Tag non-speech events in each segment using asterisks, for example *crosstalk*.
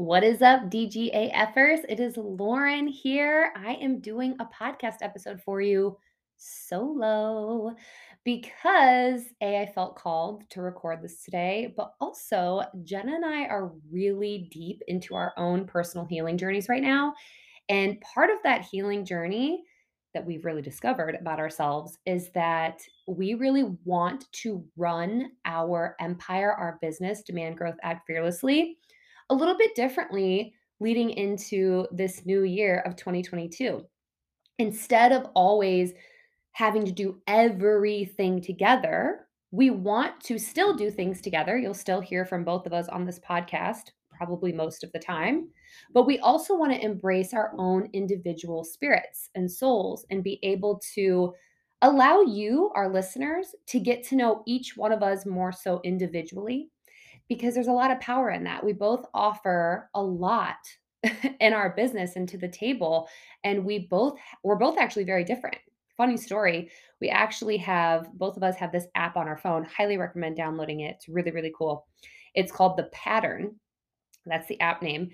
What is up, DGA DGAFers? It is Lauren here. I am doing a podcast episode for you solo because A, I felt called to record this today, but also Jenna and I are really deep into our own personal healing journeys right now. And part of that healing journey that we've really discovered about ourselves is that we really want to run our empire, our business, demand growth, act fearlessly a little bit differently leading into this new year of 2022. Instead of always having to do everything together, we want to still do things together. You'll still hear from both of us on this podcast, probably most of the time. But we also want to embrace our own individual spirits and souls and be able to allow you, our listeners, to get to know each one of us more so individually because there's a lot of power in that. We both offer a lot *laughs* in our business and to the table and we both we're both actually very different. Funny story, we actually have both of us have this app on our phone. Highly recommend downloading it. It's really really cool. It's called The Pattern. That's the app name.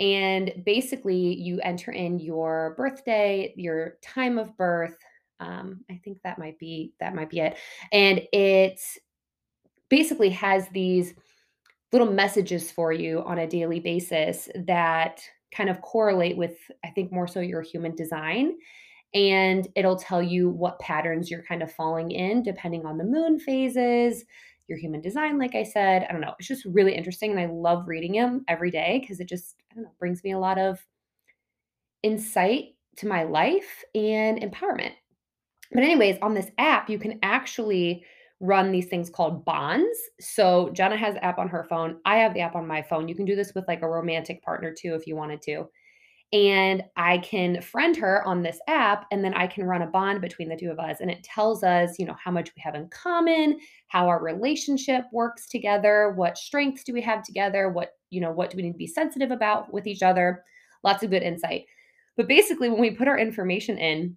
And basically, you enter in your birthday, your time of birth. Um, I think that might be that might be it. And it basically has these little messages for you on a daily basis that kind of correlate with, I think, more so your human design. And it'll tell you what patterns you're kind of falling in depending on the moon phases, your human design, like I said. I don't know. It's just really interesting. And I love reading them every day because it just, I don't know, brings me a lot of insight to my life and empowerment. But, anyways, on this app, you can actually run these things called bonds. So Jenna has the app on her phone. I have the app on my phone. You can do this with like a romantic partner too if you wanted to. And I can friend her on this app and then I can run a bond between the two of us and it tells us, you know, how much we have in common, how our relationship works together, what strengths do we have together, what, you know, what do we need to be sensitive about with each other. Lots of good insight. But basically when we put our information in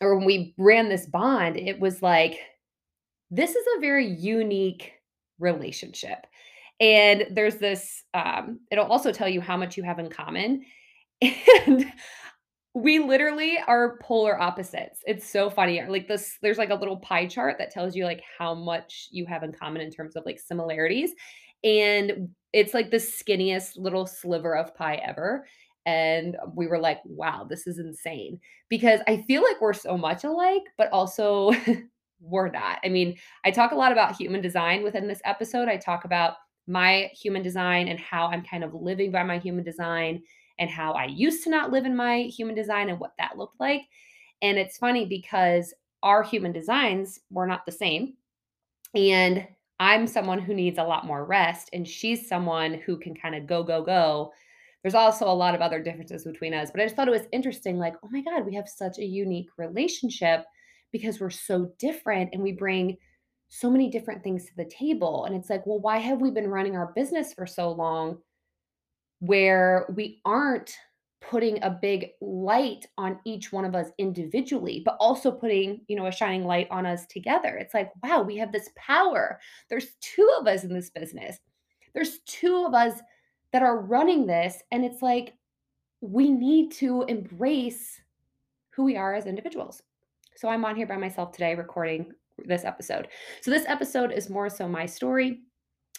or when we ran this bond, it was like this is a very unique relationship. And there's this, um, it'll also tell you how much you have in common. *laughs* And we literally are polar opposites. It's so funny. Like this, there's like a little pie chart that tells you like how much you have in common in terms of like similarities. And it's like the skinniest little sliver of pie ever. And we were like, wow, this is insane. Because I feel like we're so much alike, but also *laughs* we're not. I mean, I talk a lot about human design within this episode. I talk about my human design and how I'm kind of living by my human design and how I used to not live in my human design and what that looked like. And it's funny because our human designs were not the same. And I'm someone who needs a lot more rest, and she's someone who can kind of go, go, go. There's also a lot of other differences between us, but I just thought it was interesting like, oh my God, we have such a unique relationship because we're so different and we bring so many different things to the table. And it's like, well, why have we been running our business for so long where we aren't putting a big light on each one of us individually, but also putting, you know, a shining light on us together? It's like, wow, we have this power. There's two of us in this business. There's two of us that are running this. And it's like, we need to embrace who we are as individuals. So I'm on here by myself today recording this episode. So this episode is more so my story,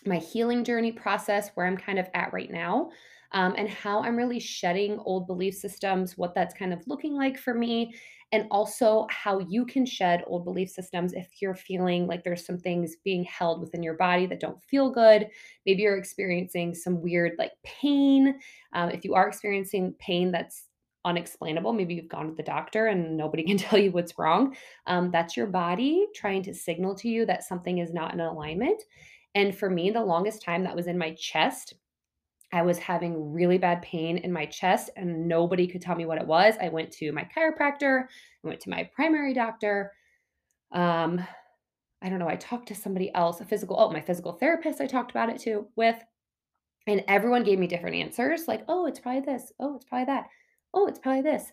my healing journey process, where I'm kind of at right now. Um, and how I'm really shedding old belief systems, what that's kind of looking like for me, and also how you can shed old belief systems if you're feeling like there's some things being held within your body that don't feel good. Maybe you're experiencing some weird like pain. Um, if you are experiencing pain that's unexplainable. Maybe you've gone to the doctor and nobody *laughs* can tell you what's wrong. Um, that's your body trying to signal to you that something is not in alignment. And for me, the longest time that was in my chest, I was having really bad pain in my chest and nobody could tell me what it was. I went to my chiropractor, I went to my primary doctor. Um, I don't know, I talked to somebody else, a physical, oh, my physical therapist, I talked about it too with. And everyone gave me different answers like, oh, it's probably this. Oh, it's probably that oh, it's probably this.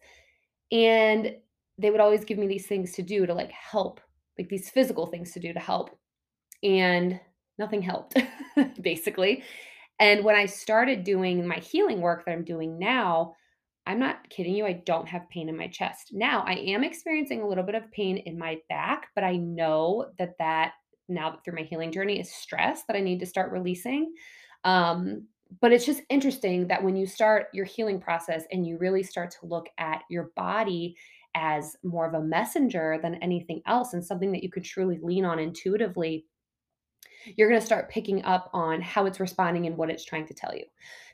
And they would always give me these things to do to like help, like these physical things to do to help. And nothing helped, *laughs* basically. And when I started doing my healing work that I'm doing now, I'm not kidding you, I don't have pain in my chest. Now, I am experiencing a little bit of pain in my back, but I know that that now through my healing journey is stress that I need to start releasing. Um, but it's just interesting that when you start your healing process and you really start to look at your body as more of a messenger than anything else and something that you could truly lean on intuitively, you're going to start picking up on how it's responding and what it's trying to tell you.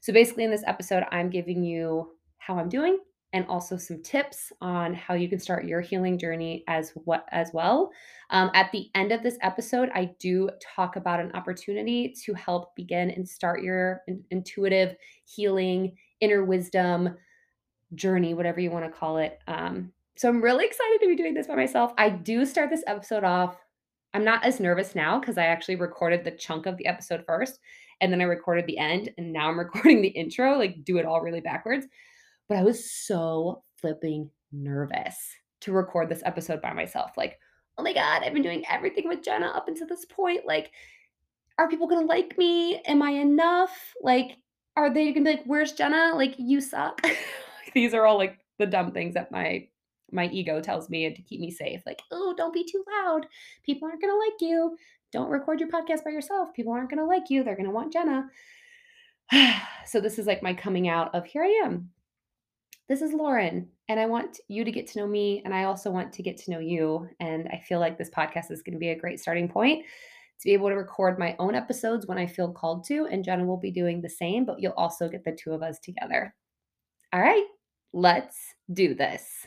So, basically, in this episode, I'm giving you how I'm doing and also some tips on how you can start your healing journey as what as well. Um, at the end of this episode, I do talk about an opportunity to help begin and start your in- intuitive healing, inner wisdom journey, whatever you want to call it. Um, so I'm really excited to be doing this by myself. I do start this episode off. I'm not as nervous now because I actually recorded the chunk of the episode first and then I recorded the end and now I'm *laughs* recording the intro, like do it all really backwards. But I was so flipping nervous to record this episode by myself. Like, oh my God, I've been doing everything with Jenna up until this point. Like, are people gonna like me? Am I enough? Like, are they gonna be like, where's Jenna? Like, you suck. *laughs* These are all like the dumb things that my my ego tells me to keep me safe. Like, oh, don't be too loud. People aren't gonna like you. Don't record your podcast by yourself. People aren't gonna like you. They're gonna want Jenna. *sighs* so this is like my coming out of here I am this is Lauren, and I want you to get to know me, and I also want to get to know you. And I feel like this podcast is going to be a great starting point to be able to record my own episodes when I feel called to, and Jenna will be doing the same, but you'll also get the two of us together. All right, let's do this.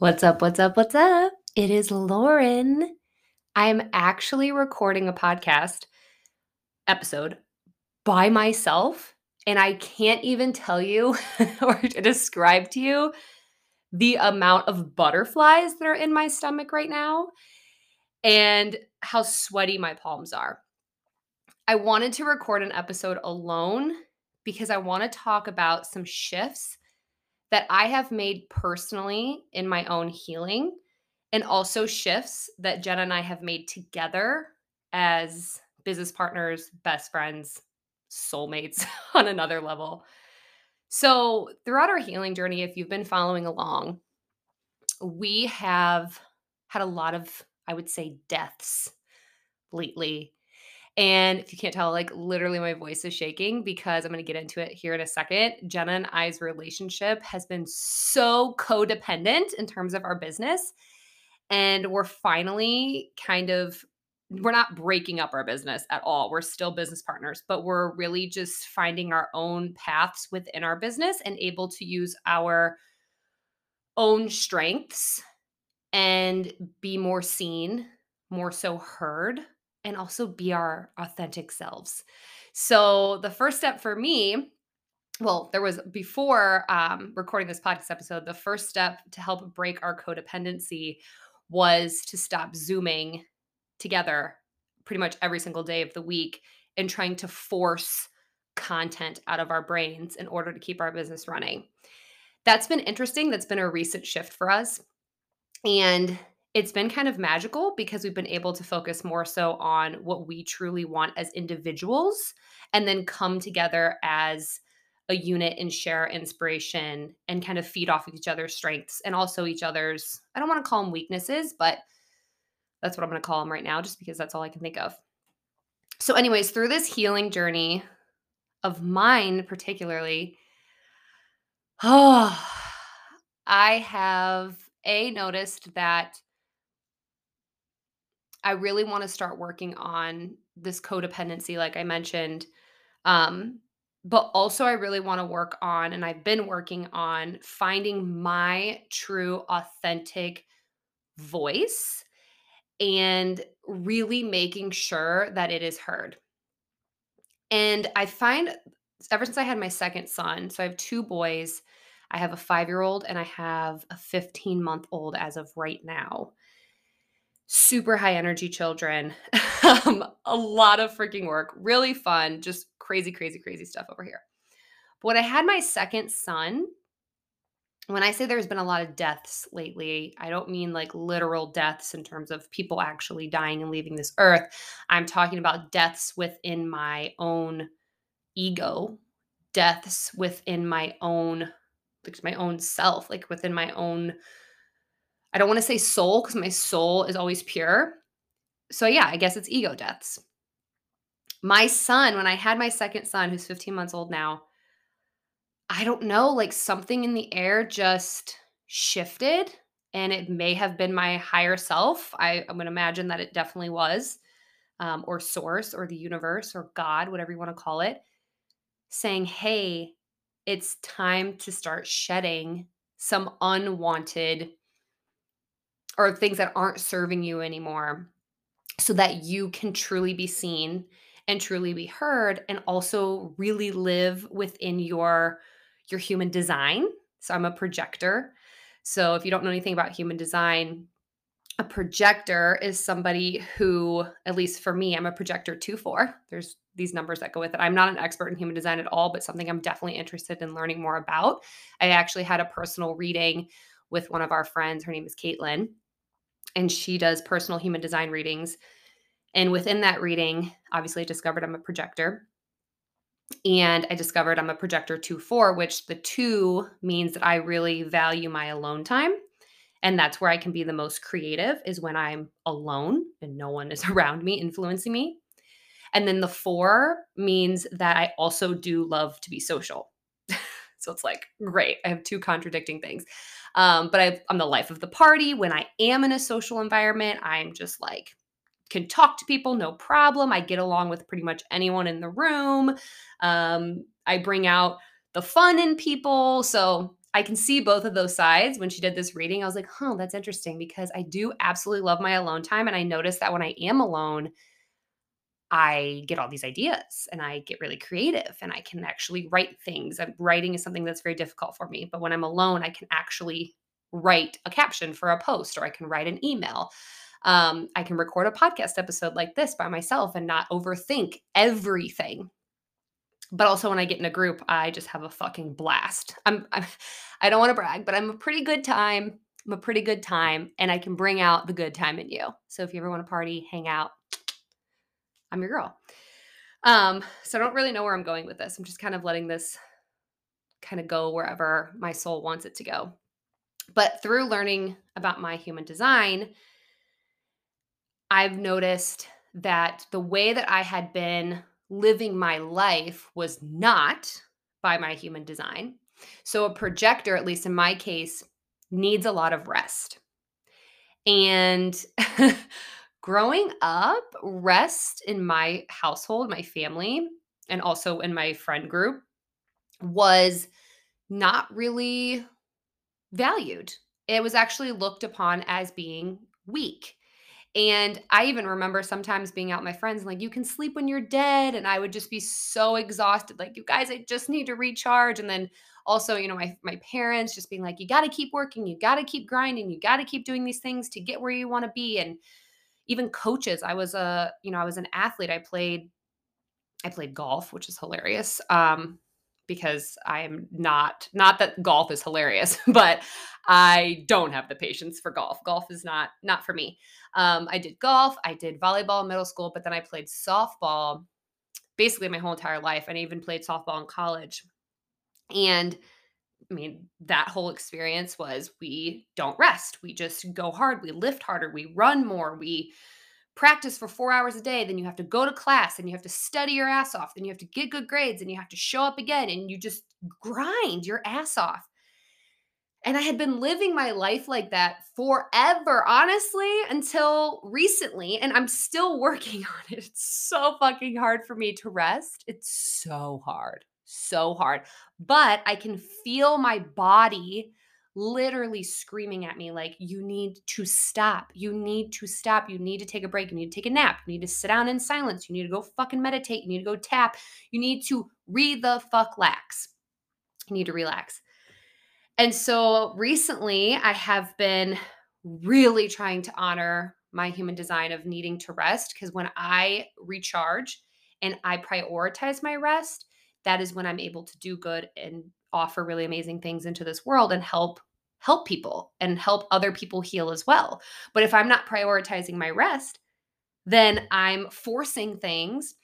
What's up? What's up? What's up? It is Lauren. I'm actually recording a podcast episode by myself, and I can't even tell you *laughs* or describe to you the amount of butterflies that are in my stomach right now and how sweaty my palms are. I wanted to record an episode alone because I want to talk about some shifts that I have made personally in my own healing and also shifts that Jenna and I have made together as business partners, best friends, soulmates *laughs* on another level. So, throughout our healing journey, if you've been following along, we have had a lot of, I would say, deaths lately and if you can't tell, like literally my voice is shaking because I'm going to get into it here in a second. Jenna and I's relationship has been so codependent in terms of our business. And we're finally kind of we're not breaking up our business at all. We're still business partners, but we're really just finding our own paths within our business and able to use our own strengths and be more seen, more so heard and also be our authentic selves. So, the first step for me, well, there was before um, recording this podcast episode, the first step to help break our codependency was to stop Zooming together pretty much every single day of the week and trying to force content out of our brains in order to keep our business running. That's been interesting. That's been a recent shift for us. And it's been kind of magical because we've been able to focus more so on what we truly want as individuals and then come together as a unit and share inspiration and kind of feed off of each other's strengths and also each other's, I don't want to call them weaknesses, but that's what I'm going to call them right now, just because that's all I can think of. So, anyways, through this healing journey of mine, particularly, oh, *sighs* I have a noticed that I really want to start working on this codependency, like I mentioned. Um, but also, I really want to work on, and I've been working on finding my true, authentic voice and really making sure that it is heard. And I find ever since I had my second son, so I have two boys, I have a five year old and I have a 15 month old as of right now super high energy children, *laughs* um, a lot of freaking work, really fun, just crazy, crazy, crazy stuff over here. But when I had my second son, when I say there's been a lot of deaths lately, I don't mean like literal deaths in terms of people actually dying and leaving this earth. I'm talking about deaths within my own ego, deaths within my own like my own self, like within my own I don't want to say soul because my soul is always pure. So, yeah, I guess it's ego deaths. My son, when I had my second son, who's 15 months old now, I don't know, like something in the air just shifted and it may have been my higher self. I, am going to imagine that it definitely was, um, or source, or the universe, or God, whatever you want to call it, saying, hey, it's time to start shedding some unwanted or things that aren't serving you anymore so that you can truly be seen and truly be heard and also really live within your your human design. So i'm a projector. So if you don't know anything about human design a projector is somebody who at least for me i'm a projector 2-4 there's these numbers that go with it. I'm not an expert in human design at all but something i'm definitely interested in learning more about. I actually had a personal reading with one of our friends. Her name is caitlin and she does personal human design readings. And within that reading, obviously, I discovered I'm a projector. And I discovered I'm a projector 2 4, which the two means that I really value my alone time. And that's where I can be the most creative, is when I'm alone and no one is *laughs* around me influencing me. And then the four means that I also do love to be social. So it's like, great. I have two contradicting things. Um, but I, I'm the life of the party. When I am in a social environment, I'm just like, can talk to people, no problem. I get along with pretty much anyone in the room. Um, I bring out the fun in people. So I can see both of those sides. When she did this reading, I was like, huh, that's interesting because I do absolutely love my alone time. And I notice that when I am alone, I get all these ideas and I get really creative and I can actually write things. Writing is something that's very difficult for me, but when I'm alone, I can actually write a caption for a post or I can write an email. Um, I can record a podcast episode like this by myself and not overthink everything. But also, when I get in a group, I just have a fucking blast. I'm, I'm I don't want to brag, but I'm a pretty good time. I'm a pretty good time, and I can bring out the good time in you. So if you ever want to party, hang out, I'm your girl. Um, so I don't really know where I'm going with this. I'm just kind of letting this kind of go wherever my soul wants it to go. But through learning about my human design, I've noticed that the way that I had been living my life was not by my human design. So a projector, at least in my case, needs a lot of rest. And *laughs* growing up, rest in my household, my family, and also in my friend group was not really valued. It was actually looked upon as being weak. And I even remember sometimes being out with my friends, and like, you can sleep when you're dead. And I would just be so exhausted. Like, you guys, I just need to recharge. And then also, you know, my, my parents just being like, you got to keep working, you got to keep grinding, you got to keep doing these things to get where you want to be. And even coaches. I was a, you know, I was an athlete. I played I played golf, which is hilarious. Um because I am not not that golf is hilarious, *laughs* but I don't have the patience for golf. Golf is not not for me. Um, I did golf, I did volleyball in middle school, but then I played softball basically my whole entire life, and I even played softball in college. And I mean, that whole experience was we don't rest. We just go hard. We lift harder. We run more. We practice for four hours a day. Then you have to go to class and you have to study your ass off. Then you have to get good grades and you have to show up again and you just grind your ass off. And I had been living my life like that forever, honestly, until recently. And I'm still working *laughs* on it. It's so fucking hard for me to rest. It's so hard, so hard. But I can feel my body literally screaming at me, like, you need to stop. You need to stop. You need to take a break. You need to take a nap. You need to sit down in silence. You need to go fucking meditate. You need to go tap. You need to read the fuck lax. You need to relax. And so recently, I have been really trying to honor my human design of needing to rest because when I recharge and I prioritize my rest, that is when I'm able to do good and offer really amazing things into this world and help help people and help other people heal as well. But if I'm not prioritizing my rest, then I'm forcing things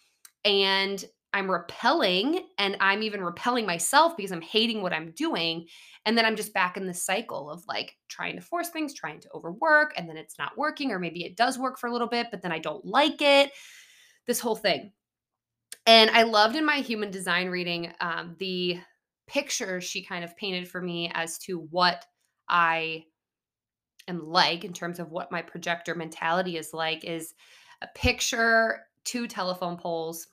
and I'm repelling and I'm even repelling myself because I'm hating what I'm doing. And then I'm just back in this cycle of like trying to force things, trying to overwork, and then it's not working, or maybe it does work for a little bit, but then I don't like it. This whole thing. And I loved in my human design reading um, the picture she kind of painted for me as to what I am like in terms of what my projector mentality is like is a picture two telephone poles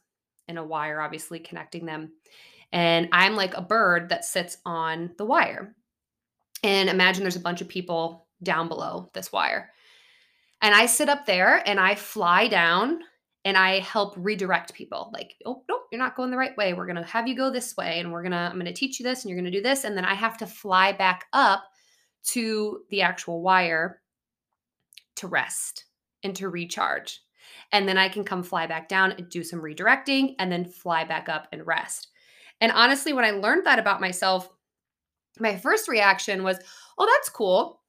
and a wire, obviously connecting them. And I'm like a bird that sits on the wire. And imagine there's a bunch of people down below this wire. And I sit up there and I fly down and I help redirect people. Like, oh, nope, you're not going the right way. We're going to have you go this way. And we're going to, I'm going to teach you this and you're going to do this. And then I have to fly back up to the actual wire to rest and to recharge and then I can come fly back down and do some redirecting and then fly back up and rest. And honestly, when I learned that about myself, my first reaction was, oh, that's cool.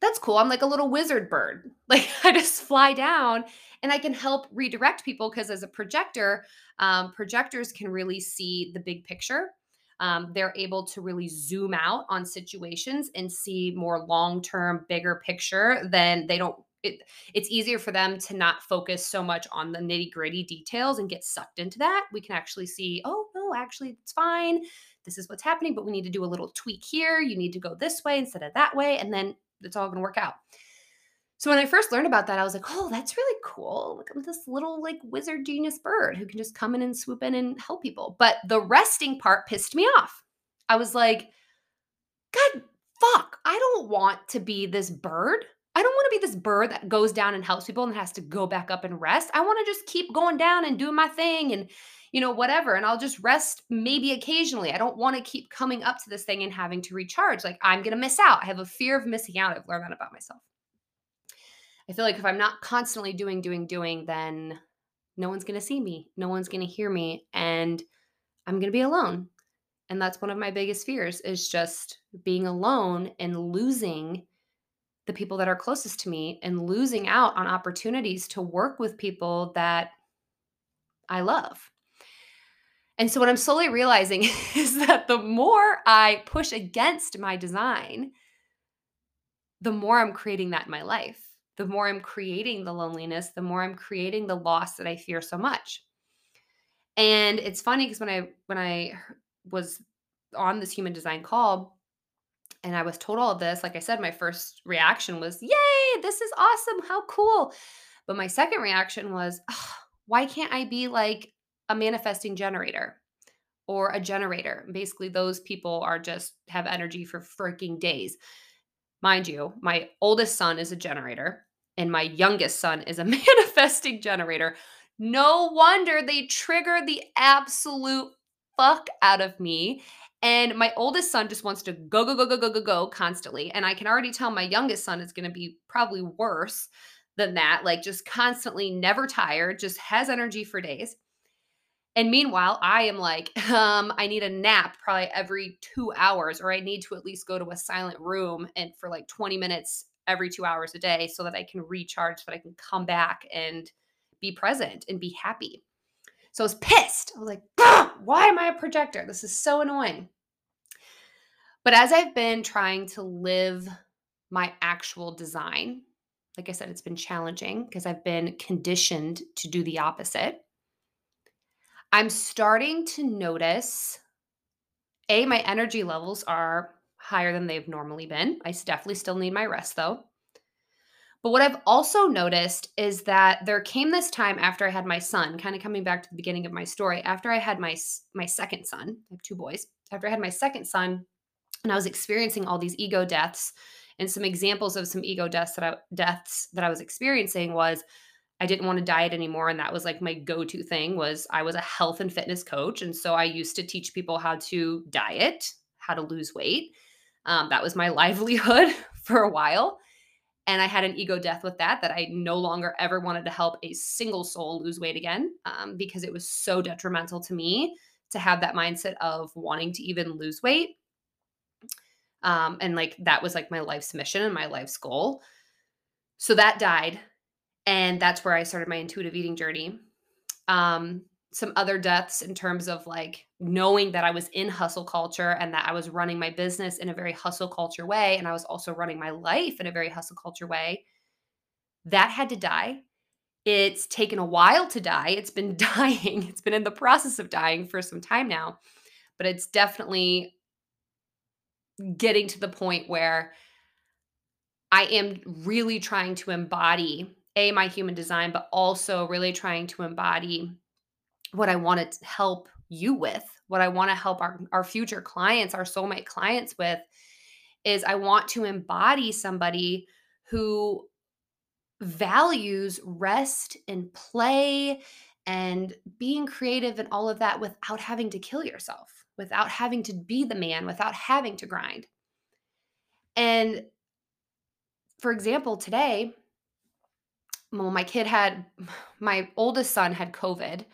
That's cool. I'm like a little wizard bird. *laughs* Like I just fly down and I can help redirect people because as a projector, um, projectors can really see the big picture. Um, they're able to really zoom out on situations and see more long term, bigger picture than they don't it, it's easier for them to not focus so much on the nitty gritty details and get sucked into that. We can actually see, oh, no, actually, it's fine. This is what's happening, but we need to do a little tweak here. You need to go this way instead of that way. And then it's all going to work out. So when I first learned about that, I was like, oh, that's really cool. Look at this little like wizard genius bird who can just come in and swoop in and help people. But the resting part pissed me off. I was like, God, fuck, I don't want to be this bird. I don't want to be this bird that goes down and helps people and has to go back up and rest. I want to just keep going down and doing my thing and, you know, whatever. And I'll just rest maybe occasionally. I don't want to keep coming up to this thing and having to recharge. Like I'm going to miss out. I have a fear of missing out. I've learned that about myself. I feel like if I'm not constantly doing, doing, doing, then no one's going to see me. No one's going to hear me. And I'm going to be alone. And that's one of my biggest fears is just being alone and losing the people that are closest to me and losing out on opportunities to work with people that I love. And so, what I'm slowly realizing *laughs* is that the more I push against my design, the more I'm creating that in my life. The more I'm creating the loneliness, the more I'm creating the loss that I fear so much. And it's funny because when I when I was on this human design call, and I was told all of this, like I said, my first reaction was, Yay, this is awesome. How cool. But my second reaction was, Why can't I be like a manifesting generator or a generator? Basically, those people are just have energy for freaking days. Mind you, my oldest son is a generator and my youngest son is a *laughs* manifesting generator. No wonder they trigger the absolute fuck out of me and my oldest son just wants to go, go, go, go, go, go, go constantly. And I can already tell my youngest son is going to be probably worse than that, like just constantly never tired, just has energy for days. And meanwhile, I am like, *laughs* um, I need a nap probably every two hours, or I need to at least go to a silent room and for like 20 minutes every two hours a day so that I can recharge, so that I can come back and be present and be happy. So I was pissed. I was like, why am I a projector? This is so annoying. But as I've been trying to live my actual design, like I said, it's been challenging because I've been conditioned to do the opposite. I'm starting to notice A, my energy levels are higher than they've normally been. I definitely still need my rest though. But what I've also noticed is that there came this time after I had my son, kind of coming back to the beginning of my story, after I had my my second son, I have two boys. After I had my second son and I was experiencing all these ego deaths and some examples of some ego deaths that I deaths that I was experiencing was I didn't want to diet anymore and that was like my go-to thing was I was a health and fitness coach and so I used to teach people how to diet, how to lose weight. Um, that was my *laughs* livelihood for a while. And I had an ego death with that, that I no longer ever wanted to help a single soul lose weight again um, because it was so detrimental to me to have that mindset of wanting to even lose weight. Um, and like that was like my life's mission and my life's goal. So that died. And that's where I started my intuitive eating journey. Um, some other deaths in terms of like knowing that I was in hustle culture and that I was running my business in a very hustle culture way. And I was also running my life in a very hustle culture way. That had to die. It's taken a while to die. It's been *laughs* dying. It's been in the process of dying for some time now. But it's definitely getting to the point where I am really trying to embody a my human design but also really trying to embody what I want to help you with, what I want to help our, our future clients, our soulmate clients with, is I want to embody somebody who values rest and play and being creative and all of that without having to kill yourself, without having to be the man, without having to grind. And for example, today, well, my kid had, *sighs* my oldest son had COVID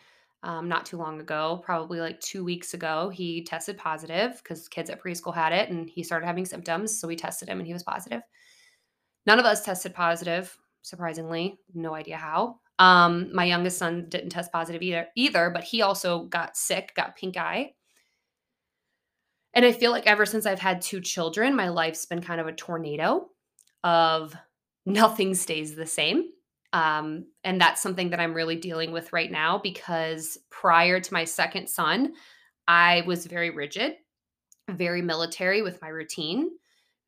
um, not too long ago, probably like two weeks ago. He tested positive because kids at preschool had it and he started having symptoms. So we tested him and he was positive. None of us tested positive, surprisingly. No idea how. Um, my youngest son didn't test positive either, either, but he also got sick, got pink eye. And I feel like ever since I've had two children, my life's been kind of a tornado of nothing stays the same. Um, and that's something that I'm really dealing with right now because prior to my second son, I was very rigid, very military with my routine,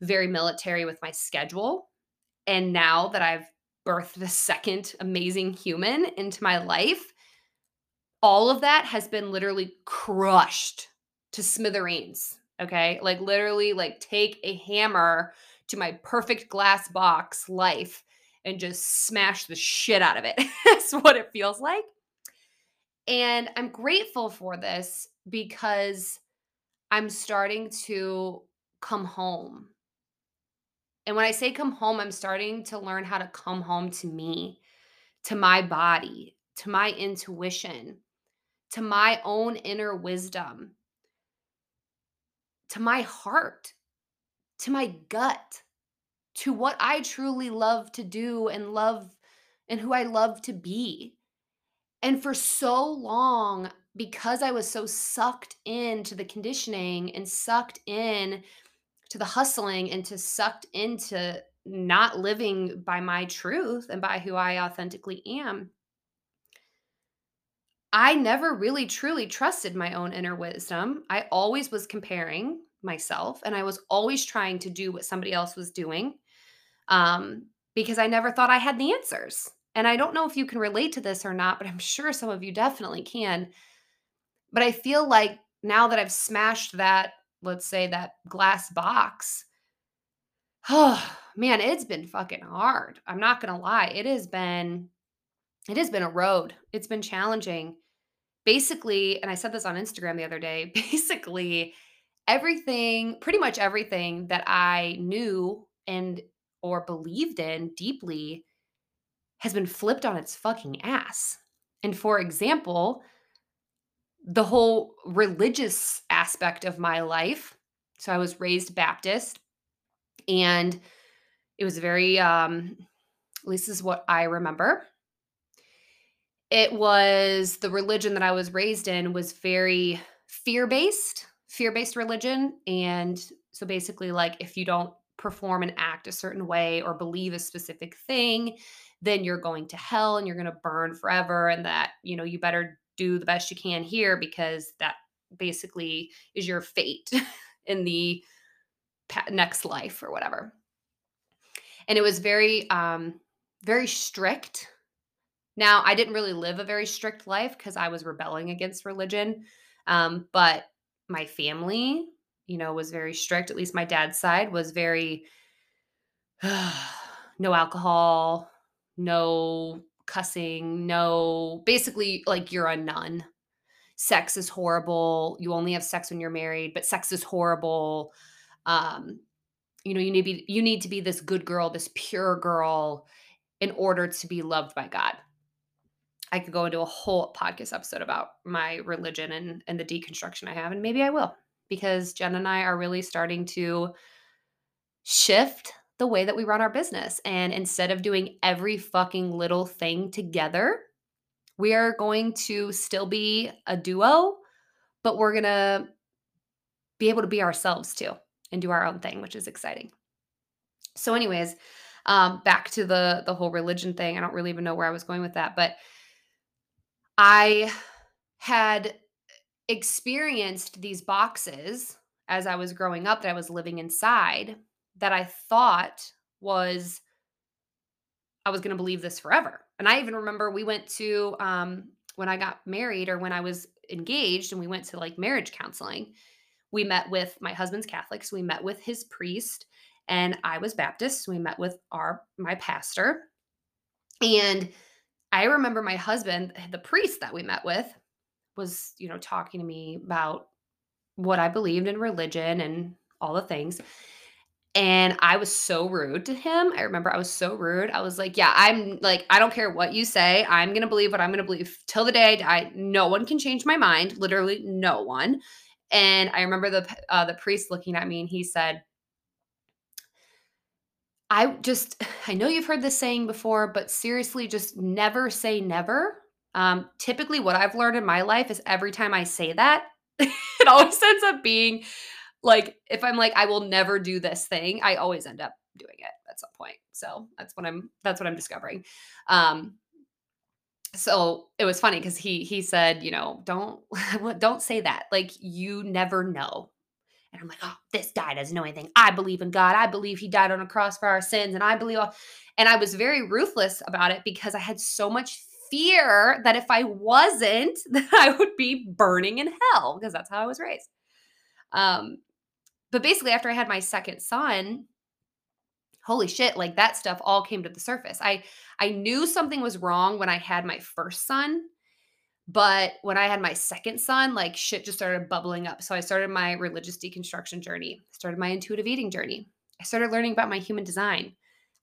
very military with my schedule. And now that I've birthed the *laughs* second amazing human into my life, all of that has been literally crushed to smithereens. Okay. Like, literally, like, take a hammer to my perfect glass box life and just smash the shit out of it. *laughs* That's what it feels like. And I'm grateful for this because I'm starting to come home. And when I say come home, I'm starting to learn how to come home to me, to my body, to my intuition, to my own inner wisdom, to my heart, to my gut to what I truly love to do and love and who I love to be. And for so long, because I was so sucked into the conditioning and sucked in to the hustling and to sucked into not living by my truth and by who I authentically am, I never really truly trusted my own inner wisdom. I always was comparing myself and I was always trying to do what somebody else was doing um, because I never thought I had the answers. And I don't know if you can relate to this or not, but I'm sure some of you definitely can. But I feel like now that I've smashed that, let's say that glass box, oh *sighs* man, it's been fucking hard. I'm not gonna lie. It has been, it has been a road. It's been challenging. Basically, and I said this on Instagram the other day, *laughs* basically everything, pretty much everything that I knew and or believed in deeply has been flipped on its fucking ass. And for example, the whole religious aspect of my life. So I was raised Baptist and it was very um at least is what I remember. It was the religion that I was raised in was very fear-based, fear-based religion and So basically, like if you don't perform and act a certain way or believe a specific thing, then you're going to hell and you're going to burn forever. And that, you know, you better do the best you can here because that basically is your fate *laughs* in the next life or whatever. And it was very, um, very strict. Now, I didn't really live a very strict life because I was rebelling against religion. Um, but my family, you know, was very strict. At least my dad's side was very *sighs* no alcohol, no cussing, no basically like you're a nun. Sex is horrible. You only have sex when you're married, but sex is horrible. Um, you know, you need to be you need to be this good girl, this pure girl in order to be loved by God. I could go into a whole podcast episode about my religion and and the deconstruction I have and maybe I will because Jen and I are really starting to shift the way that we run our business. And instead of doing every fucking little thing together, we are going to still be a duo, but we're going to be able to be ourselves too and do our own thing, which is exciting. So, anyways, um, back to the the whole religion thing. I don't really even know where I was going with that, but I had experienced these boxes as I was growing up that I was living inside that I thought was I was going to believe this forever. And I even remember we went to um when I got married or when I was engaged and we went to like marriage counseling. We met with my husband's Catholic, so we met with his priest and I was Baptist. So we met with our my pastor. And I remember my husband, the priest that we met with, was, you know, talking to me about what I believed in religion and all the things. And I was so rude to him. I remember I was so rude. I was like, Yeah, I'm like, I don't care what you say. I'm going to believe what I'm going to believe till the day I die. No one can change my mind. Literally, no one. And I remember the uh, the priest looking at me and he said, I just, *sighs* I know you've heard this saying before, but seriously, just never say never. Um, typically, what I've learned in my life is every time I say that, *laughs* it always ends up being like if I'm like I will never do this thing, I always end up doing it at some point. So that's what I'm that's what I'm discovering. Um so it was funny because he he said, you know, don't *laughs* don't say that. Like you never know. And I'm like, oh, this guy doesn't know anything. I believe in God. I believe he died on a cross for our sins. And I believe all and I was very ruthless about it because I had so much fear that if I wasn't, *laughs* that I would be burning in hell because that's how I was raised. Um, but basically after i had my second son holy shit like that stuff all came to the surface i i knew something was wrong when i had my first son but when i had my second son like shit just started bubbling up so i started my religious deconstruction journey started my intuitive eating journey i started learning about my human design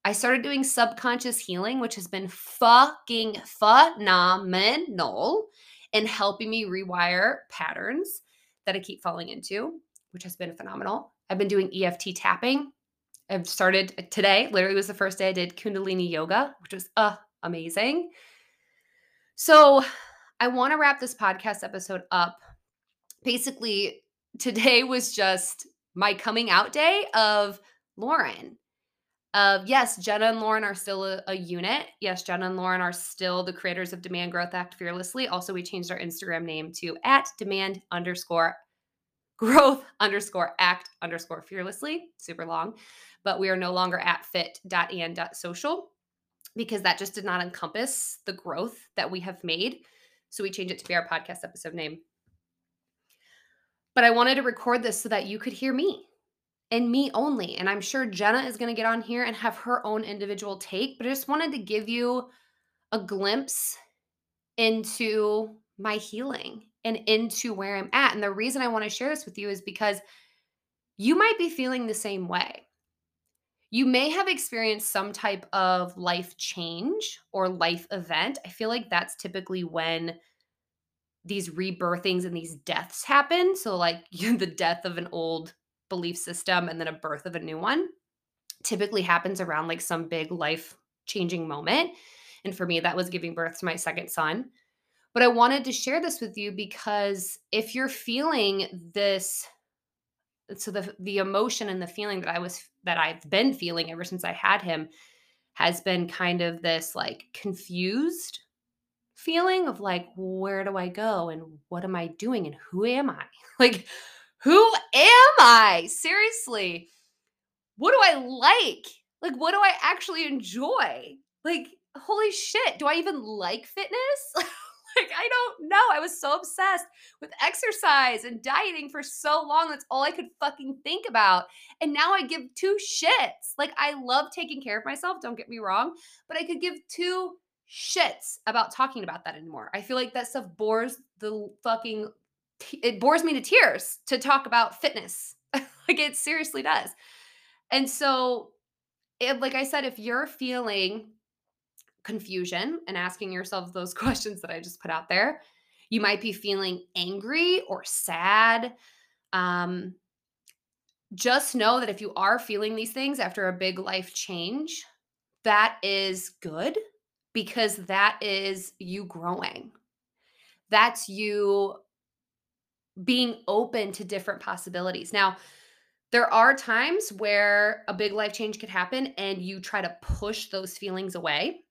i started doing subconscious healing which has been fucking phenomenal in helping me rewire patterns that i keep falling into which has been phenomenal. I've been doing EFT tapping. I've started today, literally was the first day I did Kundalini yoga, which was uh, amazing. So, I want to wrap this podcast episode up. Basically, today was just my coming out day of Lauren. Uh, yes, Jenna and Lauren are still a, a, unit. Yes, Jenna and Lauren are still the creators of Demand Growth Act Fearlessly. Also, we changed our Instagram name to at demand underscore growth underscore act underscore fearlessly, super long, but we are no longer at fit.and.social because that just did not encompass the growth that we have made. So we changed it to be our podcast episode name. But I wanted to record this so that you could hear me and me only. And I'm sure Jenna is going to get on here and have her own individual take, but I just wanted to give you a glimpse into my healing and into where I'm at. And the reason I want to share this with you is because you might be feeling the same way. You may have experienced some type of life change or life event. I feel like that's typically when these rebirthings and these deaths happen. So, like *laughs* the death of an old belief system and then a birth of a new one typically happens around like some big life changing moment. And for me, that was giving birth to my second son. But I wanted to share this with you because if you're feeling this so the the emotion and the feeling that I was that I've been feeling ever since I had him has been kind of this like confused feeling of like where do I go and what am I doing and who am I? *laughs* Like who am I? Seriously. What do I like? Like what do I actually enjoy? Like holy shit, do I even like fitness? *laughs* like I don't know. I was so obsessed with exercise and dieting for so long. That's all I could fucking think about. And now I give two shits. Like I love taking care of myself, don't get me wrong, but I could give two shits about talking about that anymore. I feel like that stuff bores the fucking it bores me to tears to talk about fitness. *laughs* like it seriously does. And so it, like I said, if you're feeling confusion and asking yourself those *laughs* questions that I just put out there. You might be feeling angry or sad. Um, just know that if you are feeling these things after a big life change, that is good because that is you growing. That's you being open to different possibilities. Now, there are times where a big life change could happen and you try to push those feelings away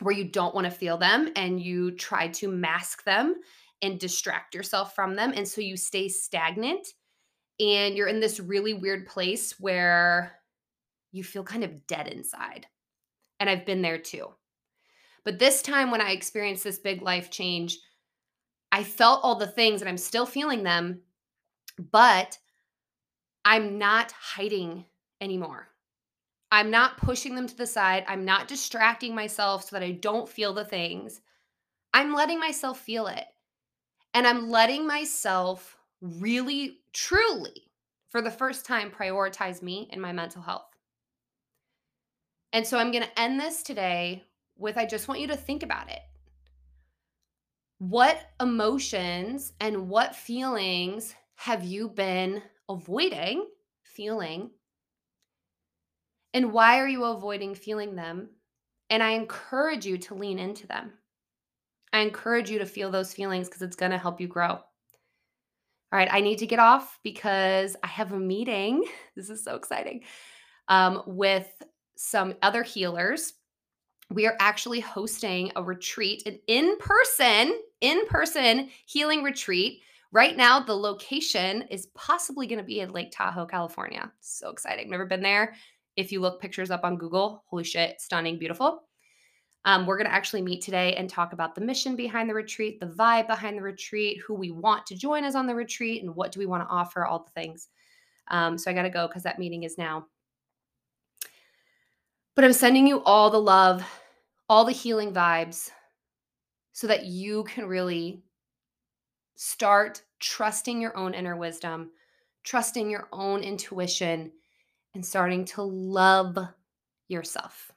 where you don't want to feel them and you try to mask them and distract yourself from them. And so you stay stagnant and you're in this really weird place where you feel kind of dead inside. And I've been there too. But this time when I experienced this big life change, I felt all the things and I'm still feeling them, but I'm not hiding anymore. I'm not pushing them to the side. I'm not distracting myself so that I don't feel the things. I'm letting myself feel it. And I'm letting myself really, truly, for the first time, prioritize me and my mental health. And so I'm going to end this today with I just want you to think about it. What emotions and what feelings have you been avoiding feeling and why are you avoiding feeling them? And I encourage you to lean into them. I encourage you to feel those feelings because it's going to help you grow. All right, I need to get off because I have a meeting. *laughs* This is so exciting. Um, with some other healers. We are actually hosting a retreat, an in person, in person healing retreat. Right now, the location is possibly going to be in Lake Tahoe, California. So exciting. Never been there. If you look pictures up on Google, holy shit, stunning, beautiful. Um, we're going to actually meet today and talk about the mission behind the retreat, the vibe behind the retreat, who we want to join us on the retreat, and what do we want to offer, all the things. Um, so I got to go because that meeting is now. But I'm sending you all the love, all the healing vibes, so that you can really start trusting your own inner wisdom, trusting your own intuition, and starting to love yourself.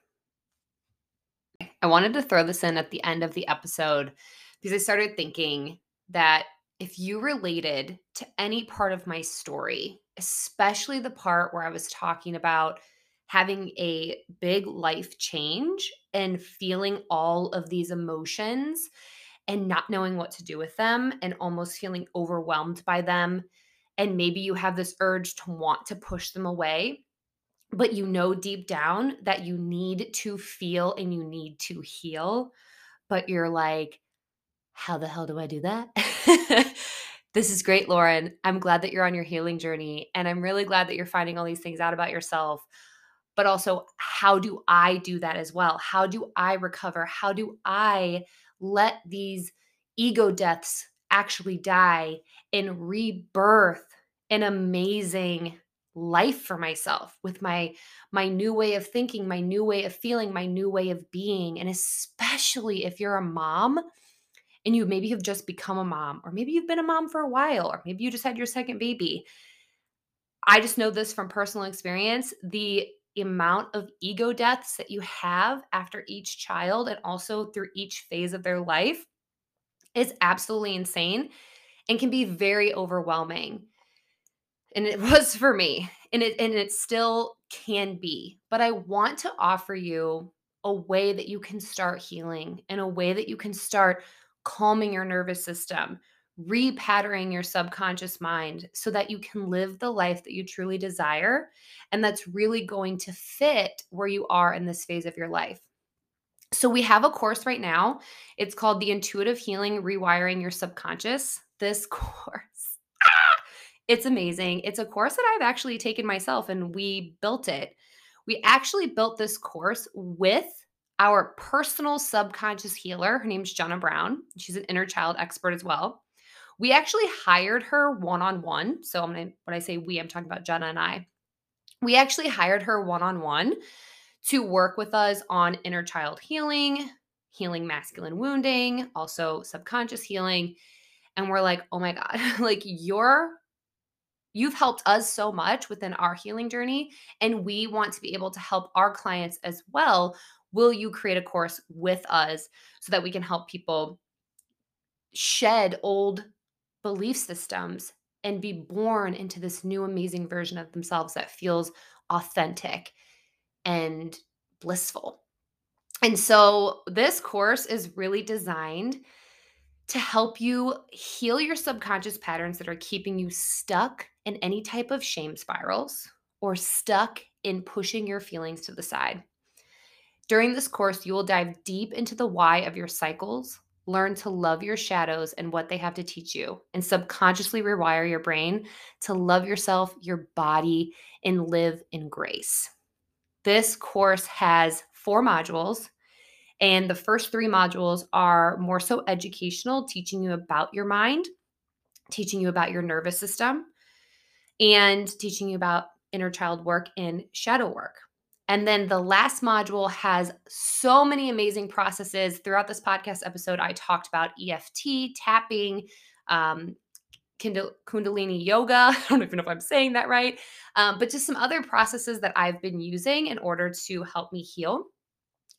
I wanted to throw this in at the end of the episode because I started thinking that if you related to any part of my story, especially the part where I was talking about having a big life change and feeling all of these emotions and not knowing what to do with them and almost feeling overwhelmed by them. And maybe you have this urge to want to push them away but you know deep down that you need to feel and you need to heal, but you're like, how the hell do I do that? *laughs* this is great, Lauren. I'm glad that you're on your healing journey. And I'm really glad that you're finding all these things out about yourself. But also, how do I do that as well? How do I recover? How do I let these ego deaths actually die and rebirth an amazing life for myself with my my new way of thinking my new way of feeling my new way of being and especially if you're a mom and you maybe have just become a mom or maybe you've been a mom for a while or maybe you just had your second baby. I just know this from personal experience the amount of ego deaths that you have after each child and also through each phase of their life is absolutely insane and can be very overwhelming and it *laughs* was for me and it and it still can be but i want to offer you a way that you can start healing and a way that you can start calming your nervous system repatterning your subconscious mind so that you can live the life that you truly desire and that's really going to fit where you are in this phase of your life. So, we have a course right now. It's called The Intuitive Healing Rewiring Your Subconscious. This *laughs* course, it's amazing. It's a course that I've actually taken myself and we built it. We actually built this course with our personal subconscious healer. Her name's Jenna Brown. She's an inner child expert as well. We actually hired her one on one. So I'm gonna when I say we, I'm talking about Jenna and I. We actually hired her one on one to work with us on inner child healing, healing masculine wounding, also subconscious healing. And we're like, oh my God, *laughs* like you're you've helped us so much within our healing journey and we want to be able to help our clients as well will you create a course with us so that we can help people shed old belief systems and be born into this new amazing version of themselves that feels authentic and blissful. And so this course is really designed to help you heal your subconscious patterns that are keeping you stuck in any type of shame spirals or stuck in pushing your feelings to the side. During this course, you will dive deep into the why of your cycles, learn to love your shadows and what they have to teach you, and subconsciously rewire your brain to love yourself, your body, and live in grace. This course has four modules, and the first three modules are more so educational, teaching you about your mind, teaching you about your nervous system, and teaching you about inner child work and shadow work. And then the last module has so many amazing processes. Throughout this podcast episode, I talked about EFT, tapping, um, Kundalini yoga. *laughs* I don't even know if I'm saying that right, um, but just some other processes that I've been using in order to help me heal.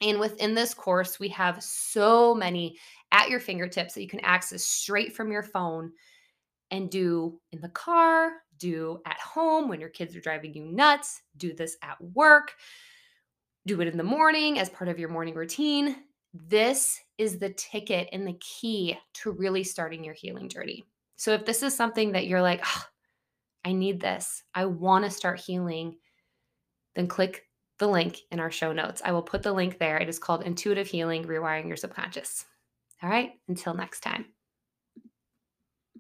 And within this course, we have so many at your fingertips that you can access straight from your phone and do in the car, do at home when your kids are driving you nuts, do this at work, do it in the morning as part of your morning routine. This is the ticket and the key to really starting your healing journey. So if this is something that you're like, oh, I need this, I want to start healing, then click the link in our show notes. I will put the link there. It is called Intuitive Healing Rewiring Your Subconscious. All right, until next time.